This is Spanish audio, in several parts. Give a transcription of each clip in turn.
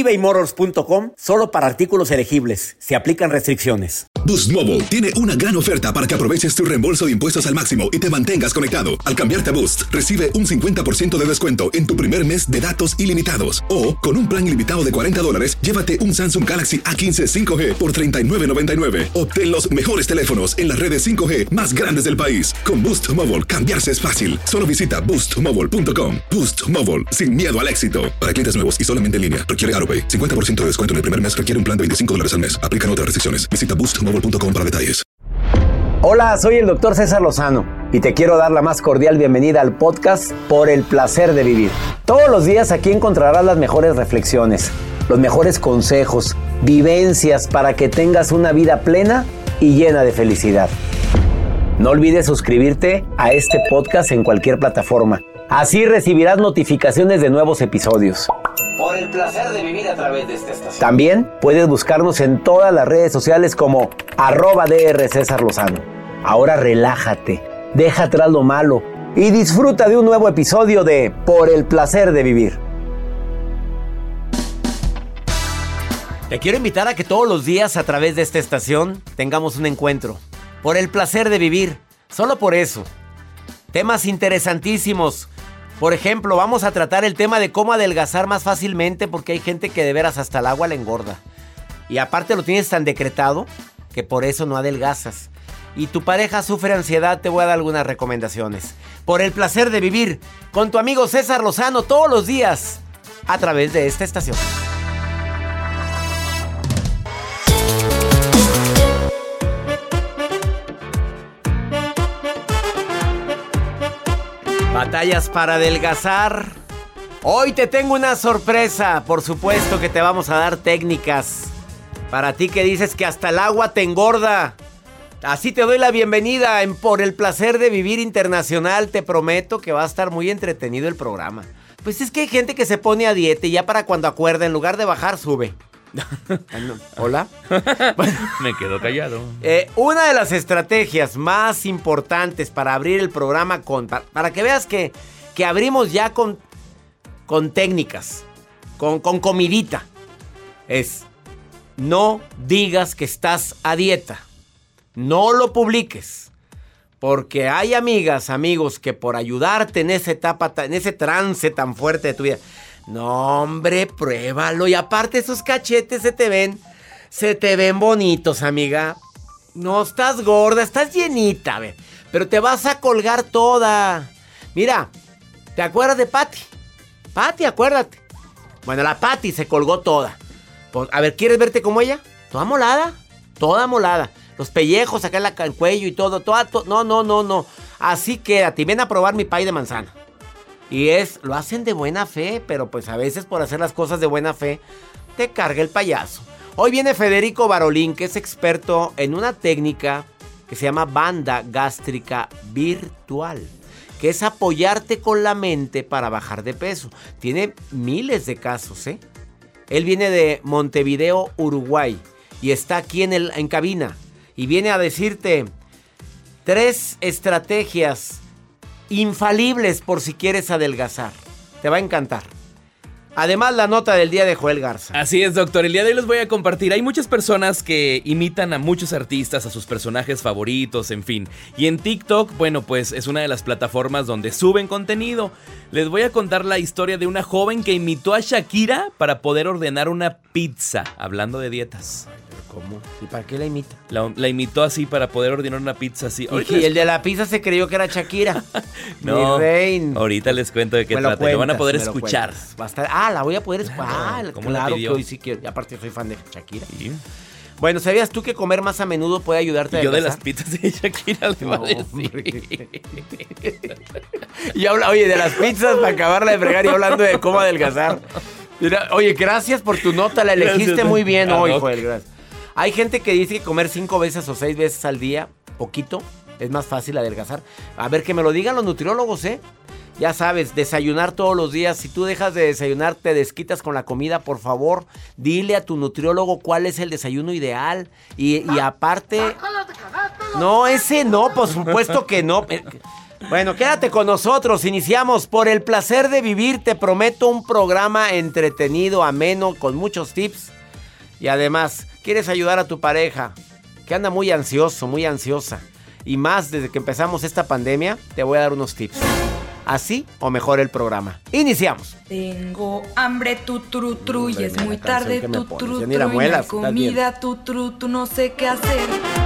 ebaymotors.com solo para artículos elegibles. Se aplican restricciones. Boost Mobile tiene una gran oferta para que aproveches tu reembolso de impuestos al máximo y te mantengas conectado. Al cambiarte a Boost, recibe un 50% de descuento en tu primer mes de datos ilimitados. O, con un plan ilimitado de 40 dólares, llévate un Samsung Galaxy A15 5G por $39.99. Obtén los mejores teléfonos en las redes 5G más grandes del país. Con Boost Mobile, cambiarse es fácil. Solo visita boostmobile.com. Boost Mobile, sin miedo al éxito. Para clientes nuevos y solamente en línea, requiere AroPay. 50% de descuento en el primer mes requiere un plan de 25 dólares al mes. Aplican otras restricciones. Visita boostmobile.com para detalles. Hola, soy el doctor César Lozano y te quiero dar la más cordial bienvenida al podcast Por el placer de vivir. Todos los días aquí encontrarás las mejores reflexiones, los mejores consejos, vivencias para que tengas una vida plena y llena de felicidad. No olvides suscribirte a este podcast en cualquier plataforma. Así recibirás notificaciones de nuevos episodios. Por el placer de vivir a través de esta estación. También puedes buscarnos en todas las redes sociales como arroba DR César Lozano. Ahora relájate, deja atrás lo malo y disfruta de un nuevo episodio de Por el placer de vivir. Te quiero invitar a que todos los días a través de esta estación tengamos un encuentro. Por el placer de vivir. Solo por eso. Temas interesantísimos. Por ejemplo, vamos a tratar el tema de cómo adelgazar más fácilmente porque hay gente que de veras hasta el agua le engorda. Y aparte lo tienes tan decretado que por eso no adelgazas. Y tu pareja sufre ansiedad, te voy a dar algunas recomendaciones. Por el placer de vivir con tu amigo César Lozano todos los días a través de esta estación. Batallas para adelgazar. Hoy te tengo una sorpresa. Por supuesto que te vamos a dar técnicas. Para ti que dices que hasta el agua te engorda. Así te doy la bienvenida en Por el placer de vivir internacional. Te prometo que va a estar muy entretenido el programa. Pues es que hay gente que se pone a dieta y ya para cuando acuerda, en lugar de bajar, sube. Hola. Me quedo callado. Eh, una de las estrategias más importantes para abrir el programa con. Para, que veas que, que abrimos ya con, con técnicas, con, con comidita, es no digas que estás a dieta. No lo publiques. Porque hay amigas, amigos, que por ayudarte en esa etapa, en ese trance tan fuerte de tu vida, no, hombre, pruébalo. Y aparte esos cachetes se te ven, se te ven bonitos, amiga. No estás gorda, estás llenita, ver. Pero te vas a colgar toda. Mira, ¿te acuerdas de Patty? Patty, acuérdate. Bueno, la Patty se colgó toda. A ver, ¿quieres verte como ella? Toda molada, toda molada. Los pellejos acá en el cuello y todo, toda, no, no, no, no. Así quédate, ven a probar mi pay de manzana. Y es, lo hacen de buena fe, pero pues a veces por hacer las cosas de buena fe, te carga el payaso. Hoy viene Federico Barolín, que es experto en una técnica que se llama banda gástrica virtual, que es apoyarte con la mente para bajar de peso. Tiene miles de casos, ¿eh? Él viene de Montevideo, Uruguay, y está aquí en, el, en cabina, y viene a decirte tres estrategias infalibles por si quieres adelgazar. Te va a encantar. Además, la nota del día de Joel Garza. Así es, doctor. El día de hoy les voy a compartir. Hay muchas personas que imitan a muchos artistas, a sus personajes favoritos, en fin. Y en TikTok, bueno, pues es una de las plataformas donde suben contenido. Les voy a contar la historia de una joven que imitó a Shakira para poder ordenar una pizza, hablando de dietas. ¿Cómo? ¿Y para qué la imita? La, imitó así para poder ordenar una pizza así. Y, el de la pizza se creyó que era Shakira. no. Ahorita les cuento de qué trata. Lo, van a poder escuchar. ah, la voy a poder escuchar. Claro, claro que hoy sí quiero. Y aparte soy fan de Shakira. Bueno, ¿sabías tú que comer más a menudo puede ayudarte a Yo de las pizzas de Shakira le no, y habla, oye, de las pizzas para acabarla de fregar y hablando de cómo adelgazar. Mira, oye, gracias por tu nota, la elegiste muy bien ah, hoy, Joel, gracias. Hay gente que dice que comer cinco veces o seis veces al día, poquito, es más fácil adelgazar. A ver, que me lo digan los nutriólogos, ¿eh? Ya sabes, desayunar todos los días. Si tú dejas de desayunar, te desquitas con la comida, por favor, dile a tu nutriólogo cuál es el desayuno ideal. Y, aparte... No, ese no, por supuesto que no. Bueno, quédate con nosotros. Iniciamos por el placer de vivir. Te prometo un programa entretenido, ameno, con muchos tips. Y además, ¿quieres ayudar a tu pareja? Que anda muy ansioso, muy ansiosa. Y más desde que empezamos esta pandemia, te voy a dar unos tips. Así o mejor el programa. Iniciamos. Tengo hambre, tu tru tru, y es muy tarde, tu tru tru, la comida, tu tru tu, no sé qué hacer.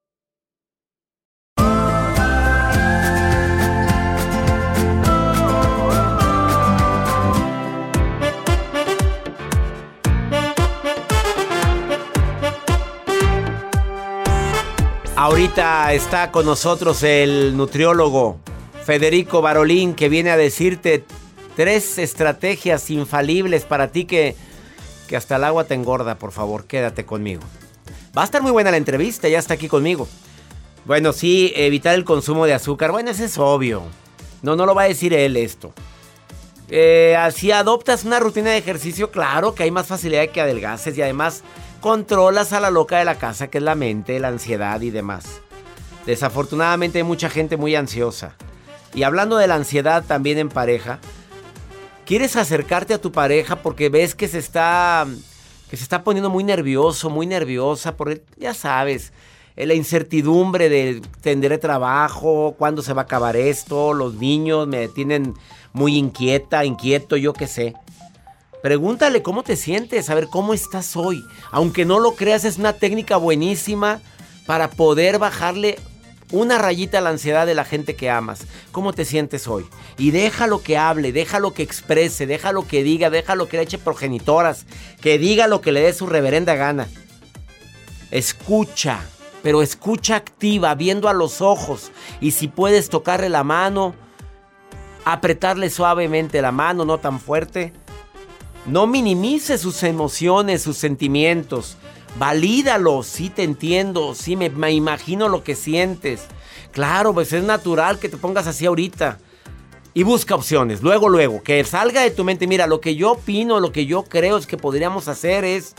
Ahorita está con nosotros el nutriólogo Federico Barolín que viene a decirte tres estrategias infalibles para ti que, que hasta el agua te engorda. Por favor, quédate conmigo. Va a estar muy buena la entrevista, ya está aquí conmigo. Bueno, sí, evitar el consumo de azúcar. Bueno, eso es obvio. No, no lo va a decir él esto. Eh, si adoptas una rutina de ejercicio, claro que hay más facilidad de que adelgaces y además controlas a la loca de la casa, que es la mente, la ansiedad y demás. Desafortunadamente hay mucha gente muy ansiosa. Y hablando de la ansiedad también en pareja, quieres acercarte a tu pareja porque ves que se está que se está poniendo muy nervioso, muy nerviosa, porque ya sabes, eh, la incertidumbre de tendré trabajo, cuándo se va a acabar esto, los niños me tienen muy inquieta, inquieto, yo qué sé. Pregúntale cómo te sientes, a ver cómo estás hoy. Aunque no lo creas, es una técnica buenísima para poder bajarle una rayita a la ansiedad de la gente que amas. ¿Cómo te sientes hoy? Y déjalo que hable, déjalo que exprese, déjalo que diga, déjalo que le eche progenitoras, que diga lo que le dé su reverenda gana. Escucha, pero escucha activa, viendo a los ojos. Y si puedes tocarle la mano, apretarle suavemente la mano, no tan fuerte no minimice sus emociones, sus sentimientos. Valídalos, sí te entiendo, sí me, imagino lo que sientes. Claro, pues es natural que te pongas así ahorita. Y busca opciones, luego, luego, que salga de tu mente. Mira, lo que yo opino, lo que yo creo es que podríamos hacer es,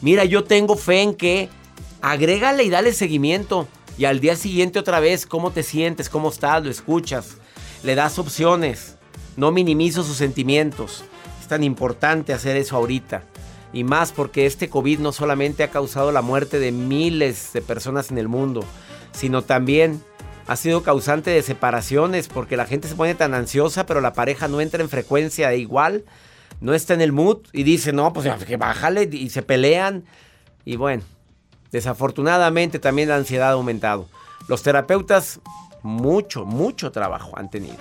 mira, yo tengo fe en que agrégale y dale seguimiento. Y al día siguiente otra vez, ¿cómo te sientes? ¿Cómo estás? Lo escuchas. Le das opciones. No minimizo sus sentimientos tan importante hacer eso ahorita. Y más porque este COVID no solamente ha causado la muerte de miles de personas en el mundo, sino también ha sido causante de separaciones porque la gente se pone tan ansiosa, pero la pareja no entra en frecuencia igual, no está en el mood y dice, no, pues que bájale y se pelean. Y bueno, Desafortunadamente también la ansiedad ha aumentado. Los terapeutas mucho, mucho trabajo han tenido.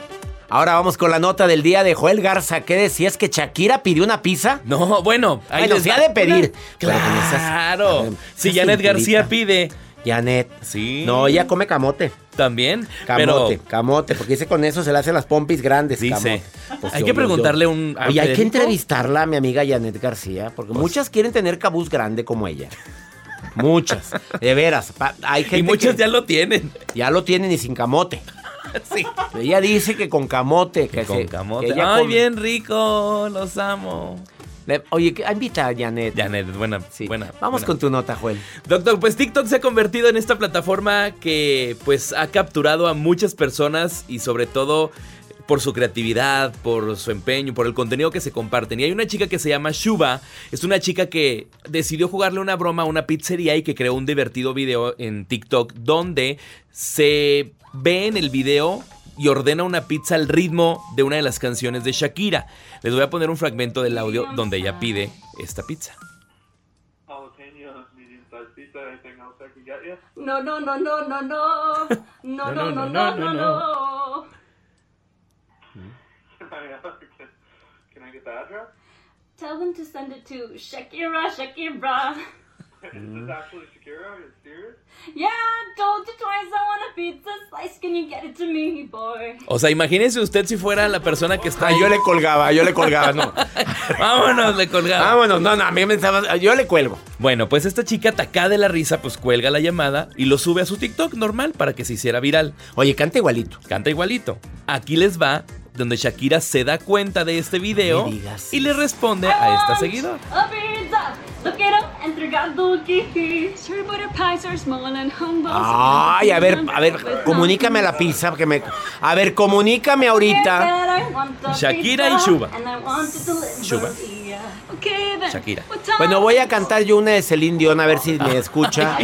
Ahora vamos con la nota del día de Joel Garza. ¿Qué decías? ¿Que Shakira pidió una pizza? No, bueno, ahí bueno, les ha de pedir. Claro. si Janet García pide. Janet. Sí. No, ella come camote. También. Camote, camote, porque dice con eso se le hacen las pompis grandes. Dice. Pues hay que preguntarle un. Oye, hay que entrevistarla a mi amiga Janet García, porque pues muchas quieren tener cabuz grande como ella. Muchas, de veras. Hay gente y muchas ya lo tienen. Ya lo tienen y sin camote. Sí. Ella dice que con camote. Que, con camote. Ay, bien rico, los amo. Oye, invita a Janet. Janet, buena, sí. buena. Vamos con tu nota, Joel. Doctor, pues TikTok se ha convertido en esta plataforma que pues ha capturado a muchas personas y sobre todo por su creatividad, por su empeño, por el contenido que se comparten. Y hay una chica que se llama Shuba, es una chica que decidió jugarle una broma a una pizzería y que creó un divertido video en TikTok donde se ve en el video y ordena una pizza al ritmo de una de las canciones de Shakira. Les voy a poner un fragmento del audio donde ella pide esta pizza. No, no, no, no, no, no. No, no, no, no, no, no. Can I get the address? Tell them to send it to Shakira, Shakira. Is this actually Shakira? Are you serious? Yeah, told you twice I want a pizza slice. Can you get it to me, boy? O sea, imagínese usted si fuera la persona que está. Ah, yo le colgaba, yo le colgaba, no. Vámonos, le colgaba. Vámonos, no, no, a mí me estaba. Yo le cuelgo. Bueno, pues esta chica atacada de la risa, pues cuelga la llamada y lo sube a su TikTok normal para que se hiciera viral. Oye, canta igualito. Canta igualito. Aquí les va donde Shakira se da cuenta de este video y le responde a esta seguidora. Ay, a ver, a ver, comunícame a la pizza que me A ver, comunícame ahorita. Shakira y Shuba. Shuba. Shakira. Bueno, voy a cantar yo una de Celine Dion a ver si me escucha.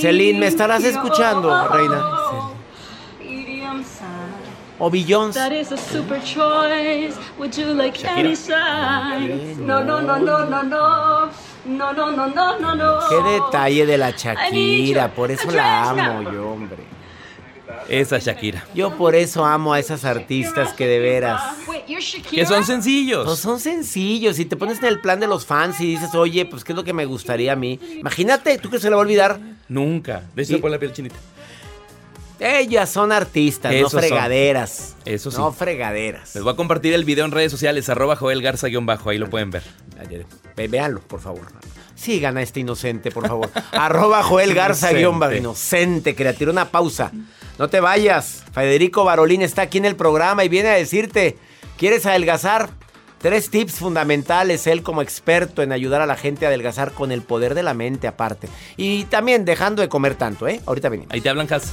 Celine, ¿me estarás escuchando, reina? O Beyoncé. That is a super choice. Would you like any size? No, no, no, no, no, no. No, no, no, no, no, no. Qué detalle de la Shakira, por eso la amo yo, hombre. Esa Shakira. Yo por eso amo a esas artistas que de veras. Que son sencillos. Pues son sencillos. Y te pones en el plan de los fans y dices, oye, pues qué es lo que me gustaría a mí. Imagínate, ¿tú que se le va a olvidar? Nunca. De hecho, pon la piel chinita. Ellas son artistas, no fregaderas. Eso sí. No fregaderas. Les voy a compartir el video en redes sociales, arroba Joel Garza-bajo, ahí lo pueden ver. Véanlo, por favor. Sigan a este inocente, por favor. arroba Joel Garza-bajo. Inocente, creativo. Una pausa. No te vayas. Federico Barolín está aquí en el programa y viene a decirte, ¿quieres adelgazar? Tres tips fundamentales, él como experto en ayudar a la gente a adelgazar con el poder de la mente aparte. Y también dejando de comer tanto, ¿eh? Ahorita venimos. Ahí te hablan, Cas.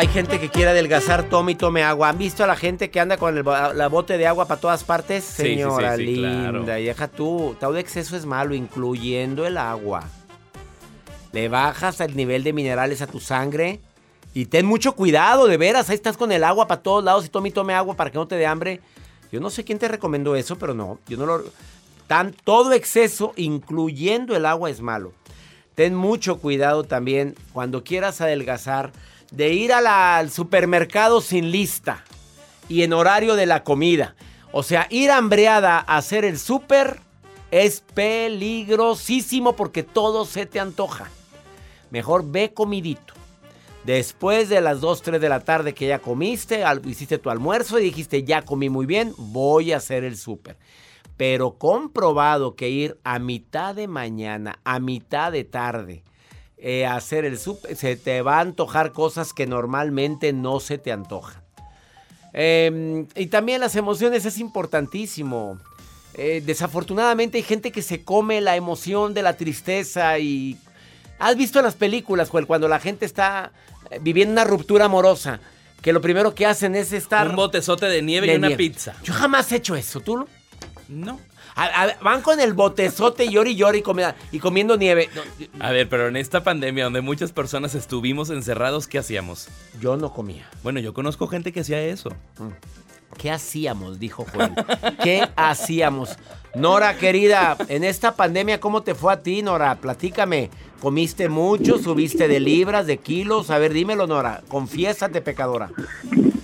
Hay gente que quiere adelgazar, tome y tome agua. ¿Han visto a la gente que anda con el la bote de agua para todas partes? Señora linda, y deja tú. Todo exceso es malo, incluyendo el agua. Le bajas el nivel de minerales a tu sangre. Y ten mucho cuidado, de veras. Ahí estás con el agua para todos lados y tome y tome agua para que no te dé hambre. Yo no sé quién te recomendó eso, pero no. Yo no lo. Tan, todo exceso, incluyendo el agua, es malo. Ten mucho cuidado también cuando quieras adelgazar de ir al supermercado sin lista y en horario de la comida. O sea, ir hambreada a hacer el súper es peligrosísimo porque todo se te antoja. Mejor ve comidito. Después de las 2, 3 de la tarde que ya comiste, hiciste tu almuerzo y dijiste, ya comí muy bien, voy a hacer el súper. Pero comprobado que ir a mitad de mañana, a mitad de tarde, eh, hacer el súper, se te va a antojar cosas que normalmente no se te antojan. Em, y también las emociones es importantísimo. Eh, desafortunadamente hay gente que se come la emoción de la tristeza y... ¿Has visto las películas, cuando la gente está eh, viviendo una ruptura amorosa? Que lo primero que hacen es estar... Un botezote de nieve y una pizza. Yo jamás he hecho eso, ¿tú? No van con el botezote llori llori y, comiendo nieve. A ver, pero en esta pandemia donde muchas personas estuvimos encerrados, ¿qué hacíamos? Yo no comía. Bueno, yo conozco gente que hacía eso. Mm. ¿Qué hacíamos? Dijo Juan. ¿Qué hacíamos? Nora, querida, en esta pandemia, ¿cómo te fue a ti, Nora? Platícame. ¿Comiste mucho? ¿Subiste de libras, de kilos? A ver, dímelo, Nora. Confiésate, pecadora.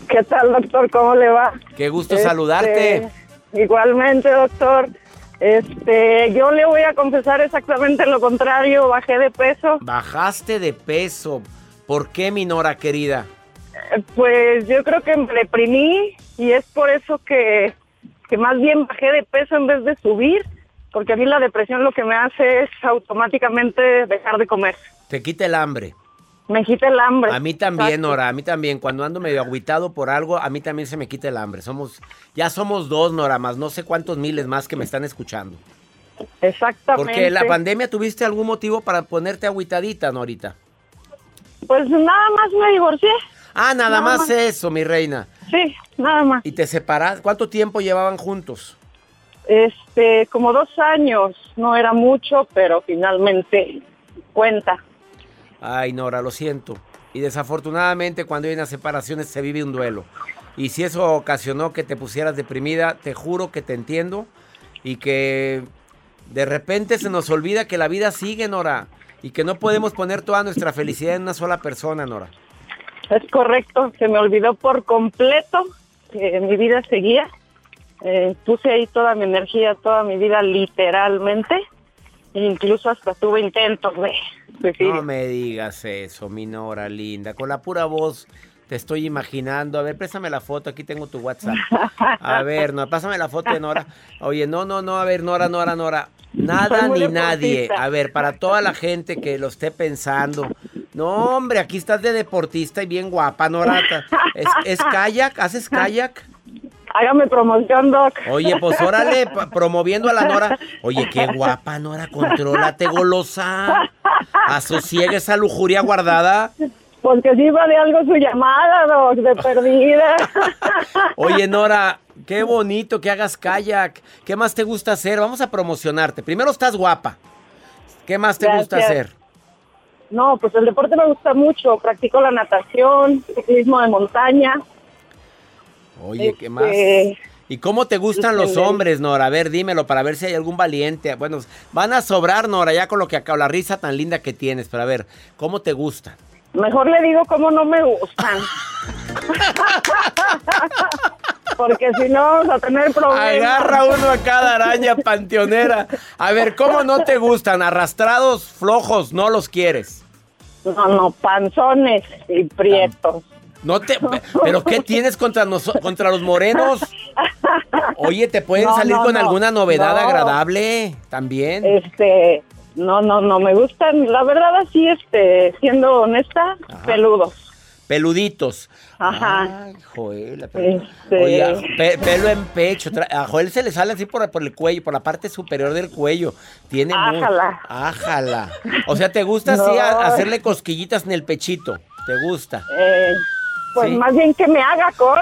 ¿Qué tal, doctor? ¿Cómo le va? Qué gusto saludarte. Este, igualmente, doctor. Este, yo le voy a confesar exactamente lo contrario, bajé de peso. Bajaste de peso. ¿Por qué, mi Nora querida? Pues yo creo que me deprimí y es por eso que, que más bien bajé de peso en vez de subir, porque a mí la depresión lo que me hace es automáticamente dejar de comer. Te quita el hambre. Me quita el hambre. A mí también, Nora, a mí también. Cuando ando medio aguitado por algo, a mí también se me quita el hambre. Somos, ya somos dos, Nora, más no sé cuántos miles más que me están escuchando. Exactamente. Porque la pandemia, ¿tuviste algún motivo para ponerte aguitadita, Norita? Pues nada más me divorcié. Ah, nada, más, eso, mi reina. Sí, nada más. ¿Y te separas? ¿Cuánto tiempo llevaban juntos? Este, como dos años. No era mucho, pero finalmente cuenta. Ay, Nora, lo siento. Y desafortunadamente cuando hay unas separaciones se vive un duelo. Y si eso ocasionó que te pusieras deprimida, te juro que te entiendo y que de repente se nos olvida que la vida sigue, Nora, y que no podemos poner toda nuestra felicidad en una sola persona, Nora. Es correcto, se me olvidó por completo que mi vida seguía. Eh, puse ahí toda mi energía, toda mi vida literalmente. Incluso hasta tuve intentos de no me digas eso, mi Nora linda. Con la pura voz te estoy imaginando. A ver, préstame la foto. Aquí tengo tu WhatsApp. A ver, no, pásame la foto de Nora. Oye, no, no, no. A ver, Nora, Nora, Nora. Nada ni nadie. A ver, para toda la gente que lo esté pensando. No, hombre, aquí estás de deportista y bien guapa, Nora. ¿Es, es kayak? ¿Haces kayak? Hágame promoción, Doc. Oye, pues órale, promoviendo a la Nora. Oye, qué guapa, Nora, contrólate, golosa. Asosiegue esa lujuria guardada. Porque si va de algo su llamada, Doc, de perdida. Oye, Nora, qué bonito que hagas kayak. ¿Qué más te gusta hacer? Vamos a promocionarte. Primero estás guapa. ¿Qué más te gusta hacer? No, pues el deporte me gusta mucho. Practico la natación, ciclismo de montaña. Oye, ¿qué más? Este, ¿Y cómo te gustan los hombres, Nora? A ver, dímelo para ver si hay algún valiente. Bueno, van a sobrar, Nora, ya con lo que acabo, la risa tan linda que tienes. Pero a ver, ¿cómo te gustan? Mejor le digo cómo no me gustan. Porque si no vamos a tener problemas. Agarra uno a cada araña panteonera. A ver, ¿cómo no te gustan? Arrastrados, flojos, no los quieres. No, no, panzones y prietos. No te, pero ¿qué tienes contra contra los morenos? Oye, te pueden salir con alguna novedad agradable también. Este, no, no, no me gustan, la verdad así este, siendo honesta, peludos. Peluditos. Ajá. Ay, Joel. Este... Oye, pelo en pecho. A Joel se le sale así por, por, el cuello, por la parte superior del cuello. Tiene Ájala. Ájala. O sea, ¿te gusta así hacerle cosquillitas en el pechito? ¿Te gusta? Eh, pues más bien que me haga con.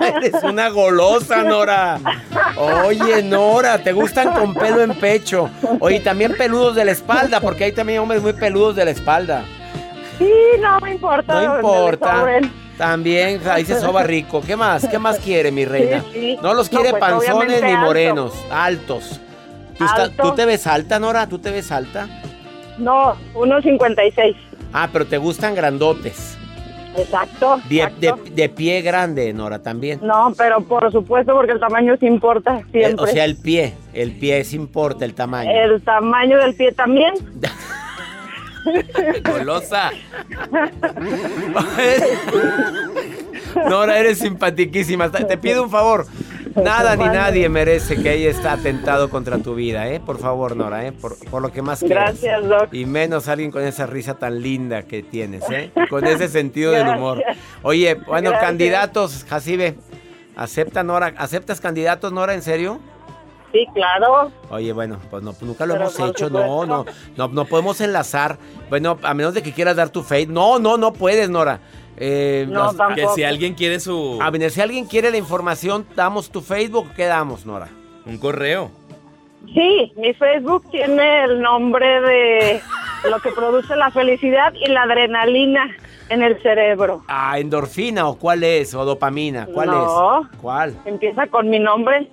Eres una golosa, Nora. Oye, Nora, ¿te gustan con pelo en pecho? Oye, también peludos de la espalda, porque hay también hombres muy peludos de la espalda. Sí, no me importa. No importa. También ahí se soba rico. ¿Qué más? ¿Qué más quiere, mi reina? No los quiere pues, panzones ni morenos, altos. ¿Tú, te ves alta, Nora? ¿Tú te ves alta? No, 1.56. Ah, pero te gustan grandotes. Exacto. De, pie grande, Nora, también. No, pero por supuesto, porque el tamaño sí importa eh, siempre. o sea, el pie, el pie sí importa, el tamaño. El tamaño del pie también. Golosa. Nora, eres simpatiquísima. Te pido un favor. Nada ni nadie merece que ella está atentado contra tu vida, ¿eh? Por favor, Nora, ¿eh? Por, lo que más quieras. Gracias, Doc. Y menos alguien con esa risa tan linda que tienes, ¿eh? Con ese sentido del humor. Oye, bueno, candidatos, Jacibe. ¿Acepta, Nora? ¿Aceptas candidatos, Nora, en serio? Sí, claro. Oye, bueno, pues no, nunca lo hemos hecho, no, no, no, no podemos enlazar. Bueno, a menos de que quieras dar tu face. No, no, no puedes, Nora. Eh, no, que si alguien quiere su. A ver, si alguien quiere la información, damos tu Facebook, ¿qué damos, Nora? Un correo. Sí, mi Facebook tiene el nombre de lo que produce la felicidad y la adrenalina en el cerebro. Ah, endorfina o cuál es o dopamina, ¿cuál es? ¿Cuál? Empieza con mi nombre.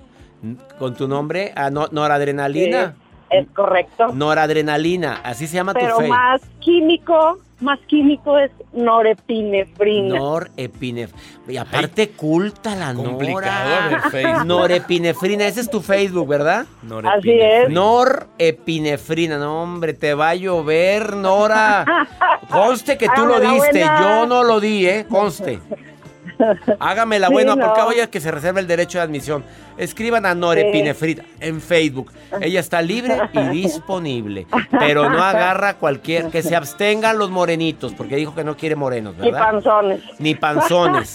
¿Con tu nombre? Ah, no, noradrenalina. es correcto. Noradrenalina, así se llama tu Pero más químico, más químico es norepinefrina. Norepinefrina. Y aparte culta la Nora. Norepinefrina, ese es tu Facebook, ¿verdad? Así es. Norepinefrina, no hombre, te va a llover, Nora. Conste que tú lo diste, yo no lo di, ¿eh? Conste. Hágame la buena, porque hoy es que se reserva el derecho de admisión. Escriban a Nore Pinefrida en Facebook. Ella está libre y disponible. Pero no agarra cualquier. Que se abstengan los morenitos, porque dijo que no quiere morenos, ¿verdad? Ni panzones. Ni panzones.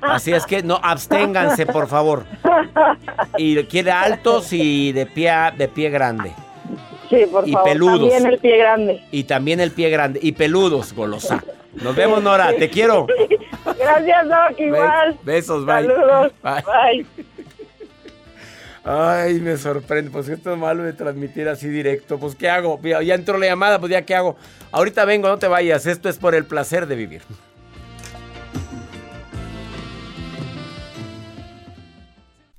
Así es que no, absténganse, por favor. Y quiere altos y de pie, de pie grande. Sí, por y peludos. También el pie grande. Y también el pie grande. Y peludos, golosa. Nos vemos, Nora. Te quiero. Gracias, Doc. Igual. Besos, bye. Saludos. Bye. Ay, me sorprende. Pues esto es malo de transmitir así directo. Pues, ¿qué hago? Ya entró la llamada, pues ya, ¿qué hago? Ahorita vengo, no te vayas. Esto es por el placer de vivir.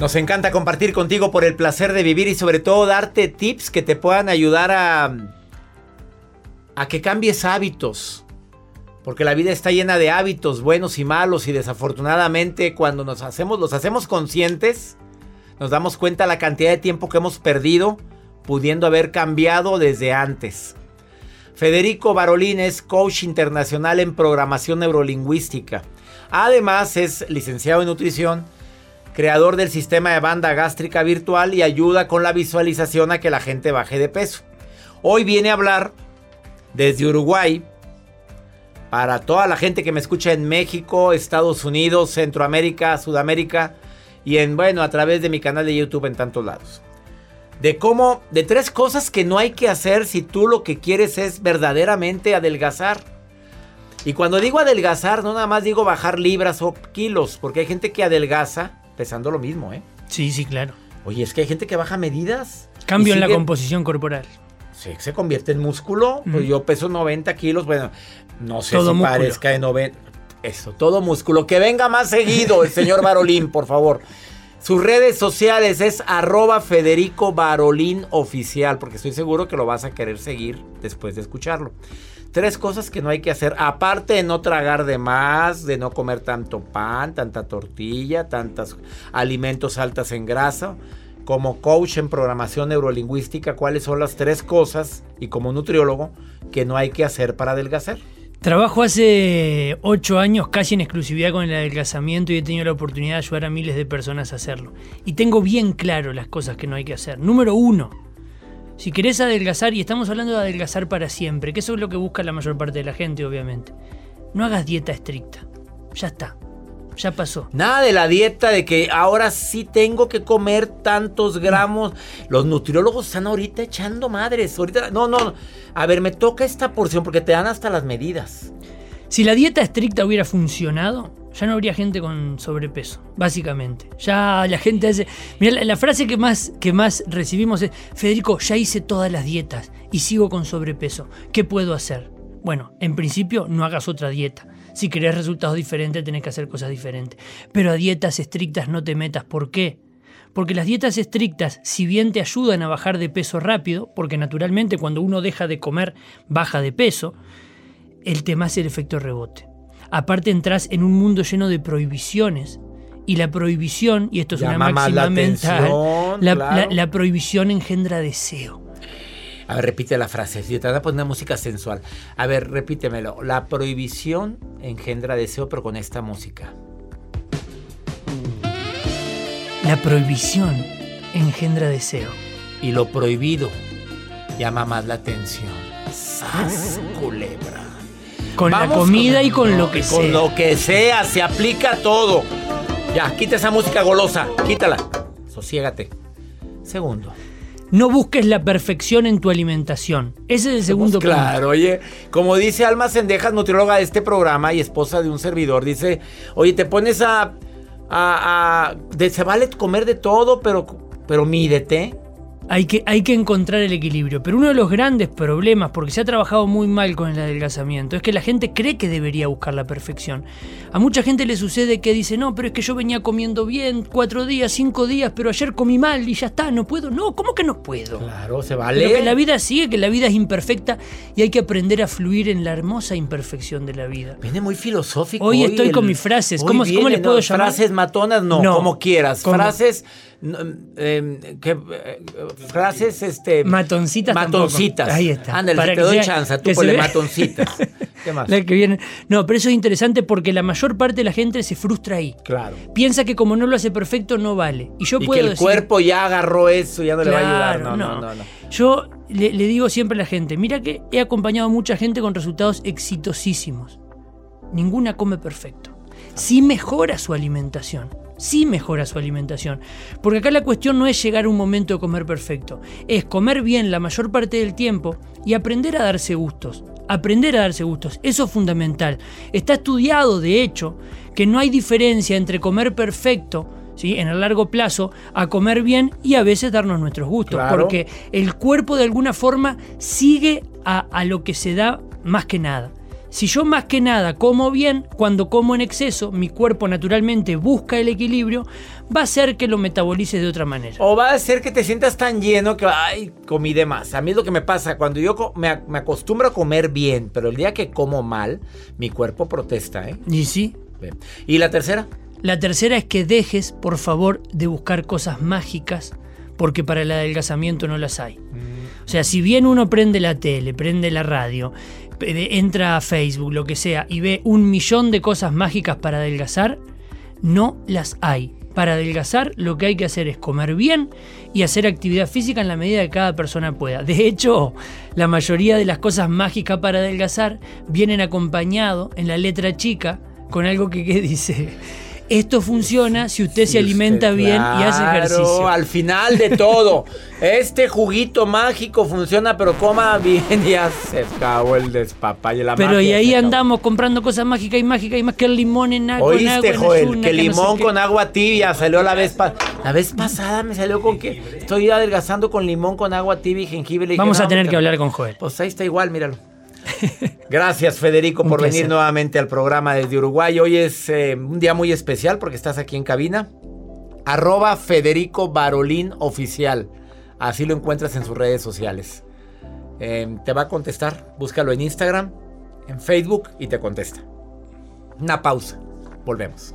Nos encanta compartir contigo por el placer de vivir y sobre todo darte tips que te puedan ayudar a, que cambies hábitos. Porque la vida está llena de hábitos buenos y malos y desafortunadamente cuando nos hacemos, los hacemos conscientes, nos damos cuenta la cantidad de tiempo que hemos perdido pudiendo haber cambiado desde antes. Federico Barolín es coach internacional en programación neurolingüística. Además es licenciado en nutrición creador del sistema de banda gástrica virtual y ayuda con la visualización a que la gente baje de peso. Hoy viene a hablar desde Uruguay para toda la gente que me escucha en México, Estados Unidos, Centroamérica, Sudamérica y en bueno, a través de mi canal de YouTube en tantos lados. De cómo de tres cosas que no hay que hacer si tú lo que quieres es verdaderamente adelgazar. Y cuando digo adelgazar, no nada más digo bajar libras o kilos, porque hay gente que adelgaza pesando lo mismo, ¿eh? Sí, sí, claro. Oye, es que hay gente que baja medidas. Cambio en la composición corporal. Sí, se convierte en músculo. Pues yo peso 90 kilos, bueno, no sé si parezca de 90. Eso, todo músculo. Que venga más seguido el señor Barolín, por favor. Sus redes sociales es arroba Federico Barolín Oficial, porque estoy seguro que lo vas a querer seguir después de escucharlo. Tres cosas que no hay que hacer, aparte de no tragar de más, de no comer tanto pan, tanta tortilla, tantos alimentos altas en grasa. Como coach en programación neurolingüística, ¿cuáles son las tres cosas, y como nutriólogo, que no hay que hacer para adelgazar? Trabajo hace ocho años casi en exclusividad con el adelgazamiento y he tenido la oportunidad de ayudar a miles de personas a hacerlo. Y tengo bien claro las cosas que no hay que hacer. Número uno, si querés adelgazar, y estamos hablando de adelgazar para siempre, que eso es lo que busca la mayor parte de la gente, obviamente, no hagas dieta estricta. Ya está. Ya pasó. Nada de la dieta de que ahora sí tengo que comer tantos gramos. Los nutriólogos están ahorita echando madres. Ahorita, no, no. A ver, me toca esta porción porque te dan hasta las medidas. Si la dieta estricta hubiera funcionado, ya no habría gente con sobrepeso, básicamente. Ya la gente hace... Mira, la, frase que más, que más recibimos es, Federico, ya hice todas las dietas y sigo con sobrepeso. ¿Qué puedo hacer? Bueno, en principio no hagas otra dieta. Si querés resultados diferentes tenés que hacer cosas diferentes. Pero a dietas estrictas no te metas. ¿Por qué? Porque las dietas estrictas, si bien te ayudan a bajar de peso rápido, porque naturalmente cuando uno deja de comer baja de peso, el tema es el efecto rebote. Aparte entras en un mundo lleno de prohibiciones. Y la prohibición, y esto es una máxima mental, la, prohibición engendra deseo. A ver, repite la frase. Si te vas a poner música sensual. A ver, repítemelo. La prohibición engendra deseo, pero con esta música. La prohibición engendra deseo. Y lo prohibido llama más la atención. ¡Sas, culebra! Con la comida y con lo que sea. Con lo que sea, se aplica todo. Ya, quita esa música golosa, quítala. Sosiégate. Segundo. No busques la perfección en tu alimentación. Ese es el segundo punto. Claro, oye, como dice Alma Sendejas, nutrióloga de este programa y esposa de un servidor, dice, oye, te pones a... a, a se vale comer de todo, pero, pero mídete. Hay que, hay que encontrar el equilibrio. Pero uno de los grandes problemas, porque se ha trabajado muy mal con el adelgazamiento, es que la gente cree que debería buscar la perfección. A mucha gente le sucede que dice, no, pero es que yo venía comiendo bien cuatro días, cinco días, pero ayer comí mal y ya está, no puedo. No, ¿cómo que no puedo? Claro, se vale. Pero que la vida sigue, que la vida es imperfecta y hay que aprender a fluir en la hermosa imperfección de la vida. Viene muy filosófico. Hoy, estoy con mis frases. ¿Cómo, ¿cómo les puedo llamar? Frases matonas, no, como quieras. Frases Em, eh, frases este matoncitas matoncitas ahí está ándale te doy chance tú ponle matoncitas ¿Qué más? que viene. No, pero eso es interesante porque la mayor parte de la gente se frustra ahí. Claro. Piensa que como no lo hace perfecto no vale. Y yo y puedo que el cuerpo ya agarró eso, ya no le va a ayudar. No, no, no, Yo le, le digo siempre a la gente, mira que he acompañado a mucha gente con resultados exitosísimos. Ninguna come perfecto. Sí mejora su alimentación sí mejora su alimentación. Porque acá la cuestión no es llegar a un momento de comer perfecto, es comer bien la mayor parte del tiempo y aprender a darse gustos. Aprender a darse gustos, eso es fundamental. Está estudiado, de hecho, que no hay diferencia entre comer perfecto ¿Sí? en el largo plazo a comer bien y a veces darnos nuestros gustos, porque el cuerpo de alguna forma sigue a, a, lo que se da más que nada. Si yo más que nada como bien, cuando como en exceso, mi cuerpo naturalmente busca el equilibrio, va a hacer que lo metabolice de otra manera. O va a hacer que te sientas tan lleno que, ay, comí de más. A mí es lo que me pasa, cuando yo me, acostumbro a comer bien, pero el día que como mal, mi cuerpo protesta, ¿eh? Y sí. ¿Y la tercera? La tercera es que dejes, por favor, de buscar cosas mágicas, porque para el adelgazamiento no las hay. Mm. O sea, si bien uno prende la tele, prende la radio, entra a Facebook, lo que sea, y ve un millón de cosas mágicas para adelgazar, no las hay. Para adelgazar lo que hay que hacer es comer bien y hacer actividad física en la medida que cada persona pueda. De hecho, la mayoría de las cosas mágicas para adelgazar vienen acompañado en la letra chica con algo que dice esto funciona si usted se alimenta bien y hace ejercicio. Al final de todo, este juguito mágico funciona, pero coma bien y se acabó el despapalle. La pero y ahí andamos comprando cosas mágicas y mágicas y más que el limón en agua. Oíste, Joel, que, limón con agua tibia salió la vez pasada. La vez pasada me salió con que estoy adelgazando con limón con agua tibia y jengibre. Vamos a tener que hablar con Joel. Pues ahí está igual, míralo. Gracias Federico por venir nuevamente al programa desde Uruguay. Hoy es eh, un día muy especial porque estás aquí en cabina. Arroba Federico Barolín Oficial. Así lo encuentras en sus redes sociales. Eh, te va a contestar. Búscalo en Instagram, en Facebook y te contesta. Una pausa. Volvemos.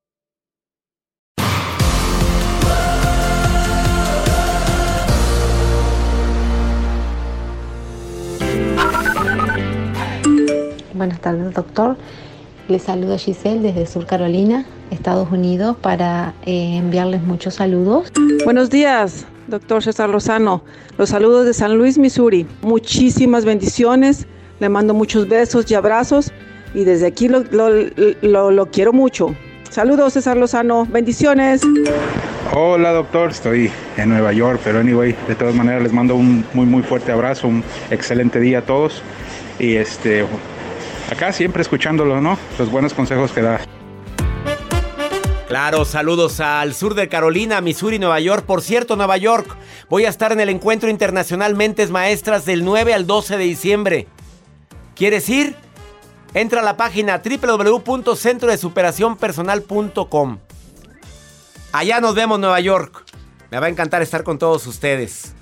Buenas tardes, doctor. Les saludo a Giselle desde Sur Carolina, Estados Unidos, para eh, enviarles muchos saludos. Buenos días, doctor César Lozano. Los saludos de San Luis, Missouri. Muchísimas bendiciones. Le mando muchos besos y abrazos. Y desde aquí lo, lo quiero mucho. Saludos, César Lozano. Bendiciones. Hola, doctor. Estoy en Nueva York, pero anyway, de todas maneras les mando un muy, muy fuerte abrazo. Un excelente día a todos. Y este, acá siempre escuchándolo, ¿no? Los buenos consejos que da. Claro, saludos al sur de Carolina, Missouri, Nueva York. Por cierto, Nueva York, voy a estar en el Encuentro Internacional Mentes Maestras del 9 al 12 de diciembre. ¿Quieres ir? Entra a la página www.centrodesuperacionpersonal.com. Allá nos vemos, Nueva York. Me va a encantar estar con todos ustedes.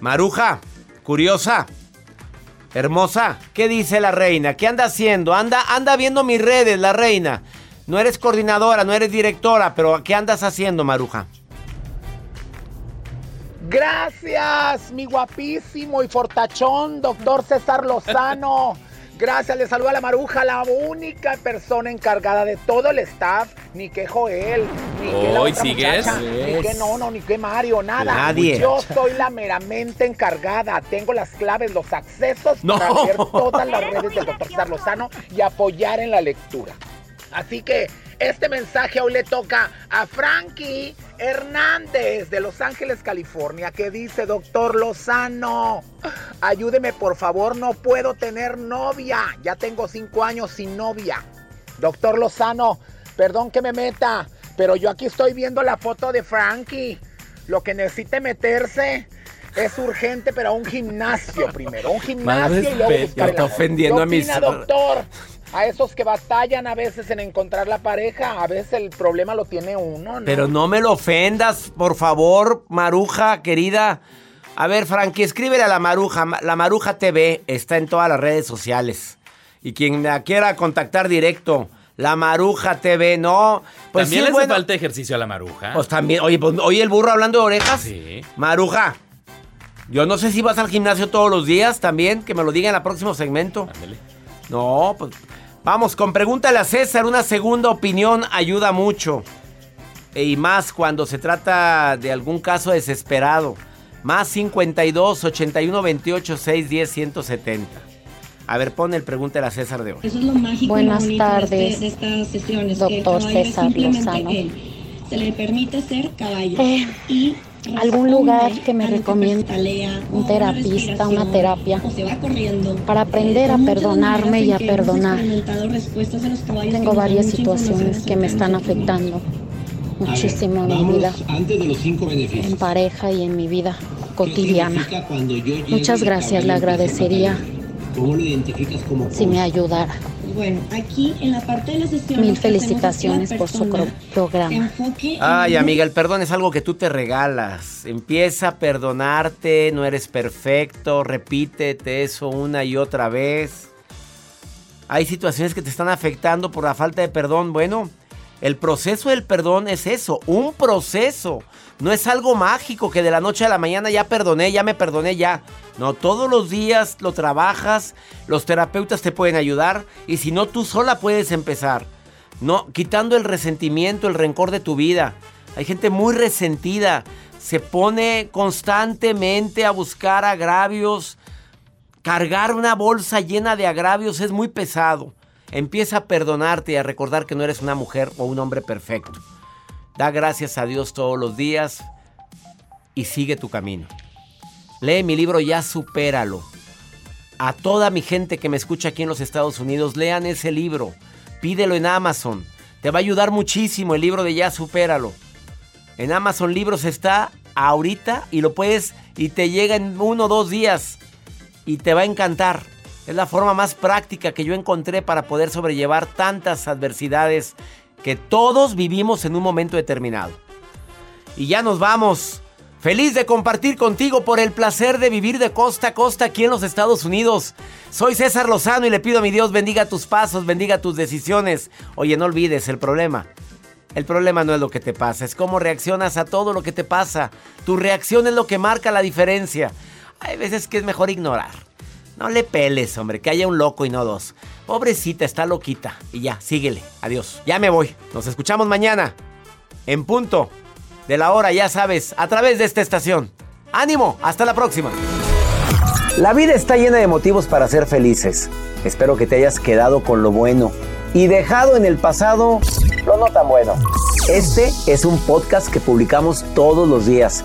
Maruja, curiosa, Hermosa, ¿qué dice la reina? ¿Qué anda haciendo? Anda, anda viendo mis redes, la reina. No eres coordinadora, no eres directora, pero ¿qué andas haciendo, Maruja? Gracias, mi guapísimo y fortachón, doctor César Lozano. Gracias, le saluda la Maruja, la única persona encargada de todo el staff. Ni que Joel, ni que la otra sigues. muchacha, ni que no, no, ni que Mario, nada. Nadie. Yo soy la meramente encargada. Tengo las claves, los accesos No. para ver todas las redes del doctor César Lozano y apoyar en la lectura. Así que este mensaje hoy le toca a Frankie Hernández de Los Ángeles, California, que dice, doctor Lozano, ayúdeme por favor, no puedo tener novia. Ya tengo cinco años sin novia. Doctor Lozano, perdón que me meta, pero yo aquí estoy viendo la foto de Frankie. Lo que necesite meterse es urgente, pero a un gimnasio primero. Un gimnasio y luego respeto, buscar el está amor. ofendiendo ¿Qué a mis- doctor? A esos que batallan a veces en encontrar la pareja, a veces el problema lo tiene uno, ¿no? Pero no me lo ofendas, por favor, Maruja, querida. A ver, Frankie, escríbele a la Maruja. Ma- La Maruja TV está en todas las redes sociales. Y quien la quiera contactar directo, la Maruja TV, no. Pues También sí, le hace bueno, falta ejercicio a la maruja. Pues también, oye, pues, oye, el burro hablando de orejas. Sí. Maruja, yo no sé si vas al gimnasio todos los días también, que me lo diga en el próximo segmento. Ándale. No, pues vamos, con pregúntale a César, una segunda opinión ayuda mucho. E- Y más cuando se trata de algún caso desesperado. Más 52 81 28 610 170. A ver, pon el pregúntale a César de hoy. Eso es lo mágico lo Buenas de tardes, este- de estas sesiones, doctor que César Lozano. Se le permite ser caballo. Eh, y ¿Algún lugar que me a recomiende un terapista, una terapia para aprender Eh, a son muchas perdonarme y a perdonar? Tengo varias situaciones que me están afectando muchísimo en mi vida, antes de los cinco beneficios. en pareja y en mi vida ¿Qué cotidiana. Muchas gracias, le a agradecería si me ayudara. Bueno, aquí en la parte de la sesión. Mil felicitaciones por su programa. enfoque Ay, amiga, el perdón es algo que tú te regalas. Empieza a perdonarte, no eres perfecto, repítete eso una y otra vez. Hay situaciones que te están afectando por la falta de perdón. Bueno, el proceso del perdón es eso, un proceso. No es algo mágico que de la noche a la mañana ya perdoné, ya me perdoné, ya. No, todos los días lo trabajas, los terapeutas te pueden ayudar y si no, tú sola puedes empezar. No, quitando el resentimiento, el rencor de tu vida. Hay gente muy resentida, se pone constantemente a buscar agravios. Cargar una bolsa llena de agravios es muy pesado. Empieza a perdonarte y a recordar que no eres una mujer o un hombre perfecto. Da gracias a Dios todos los días y sigue tu camino. Lee mi libro Ya Supéralo. A toda mi gente que me escucha aquí en los Estados Unidos, lean ese libro. Pídelo en Amazon. Te va a ayudar muchísimo el libro de Ya Supéralo. En Amazon Libros está ahorita y lo puedes y te llega en uno o dos días y te va a encantar. Es la forma más práctica que yo encontré para poder sobrellevar tantas adversidades que todos vivimos en un momento determinado. Y ya nos vamos. Feliz de compartir contigo por el placer de vivir de costa a costa aquí en los Estados Unidos. Soy César Lozano y le pido a mi Dios bendiga tus pasos, bendiga tus decisiones. Oye, no olvides el problema. El problema no es lo que te pasa, es cómo reaccionas a todo lo que te pasa. Tu reacción es lo que marca la diferencia. Hay veces que es mejor ignorar. No le peles, hombre, que haya un loco y no dos. Pobrecita, está loquita. Y ya, síguele. Adiós. Ya me voy. Nos escuchamos mañana. En punto de la hora, ya sabes, a través de esta estación. ¡Ánimo! Hasta la próxima. La vida está llena de motivos para ser felices. Espero que te hayas quedado con lo bueno y dejado en el pasado lo no tan bueno. Este es un podcast que publicamos todos los días,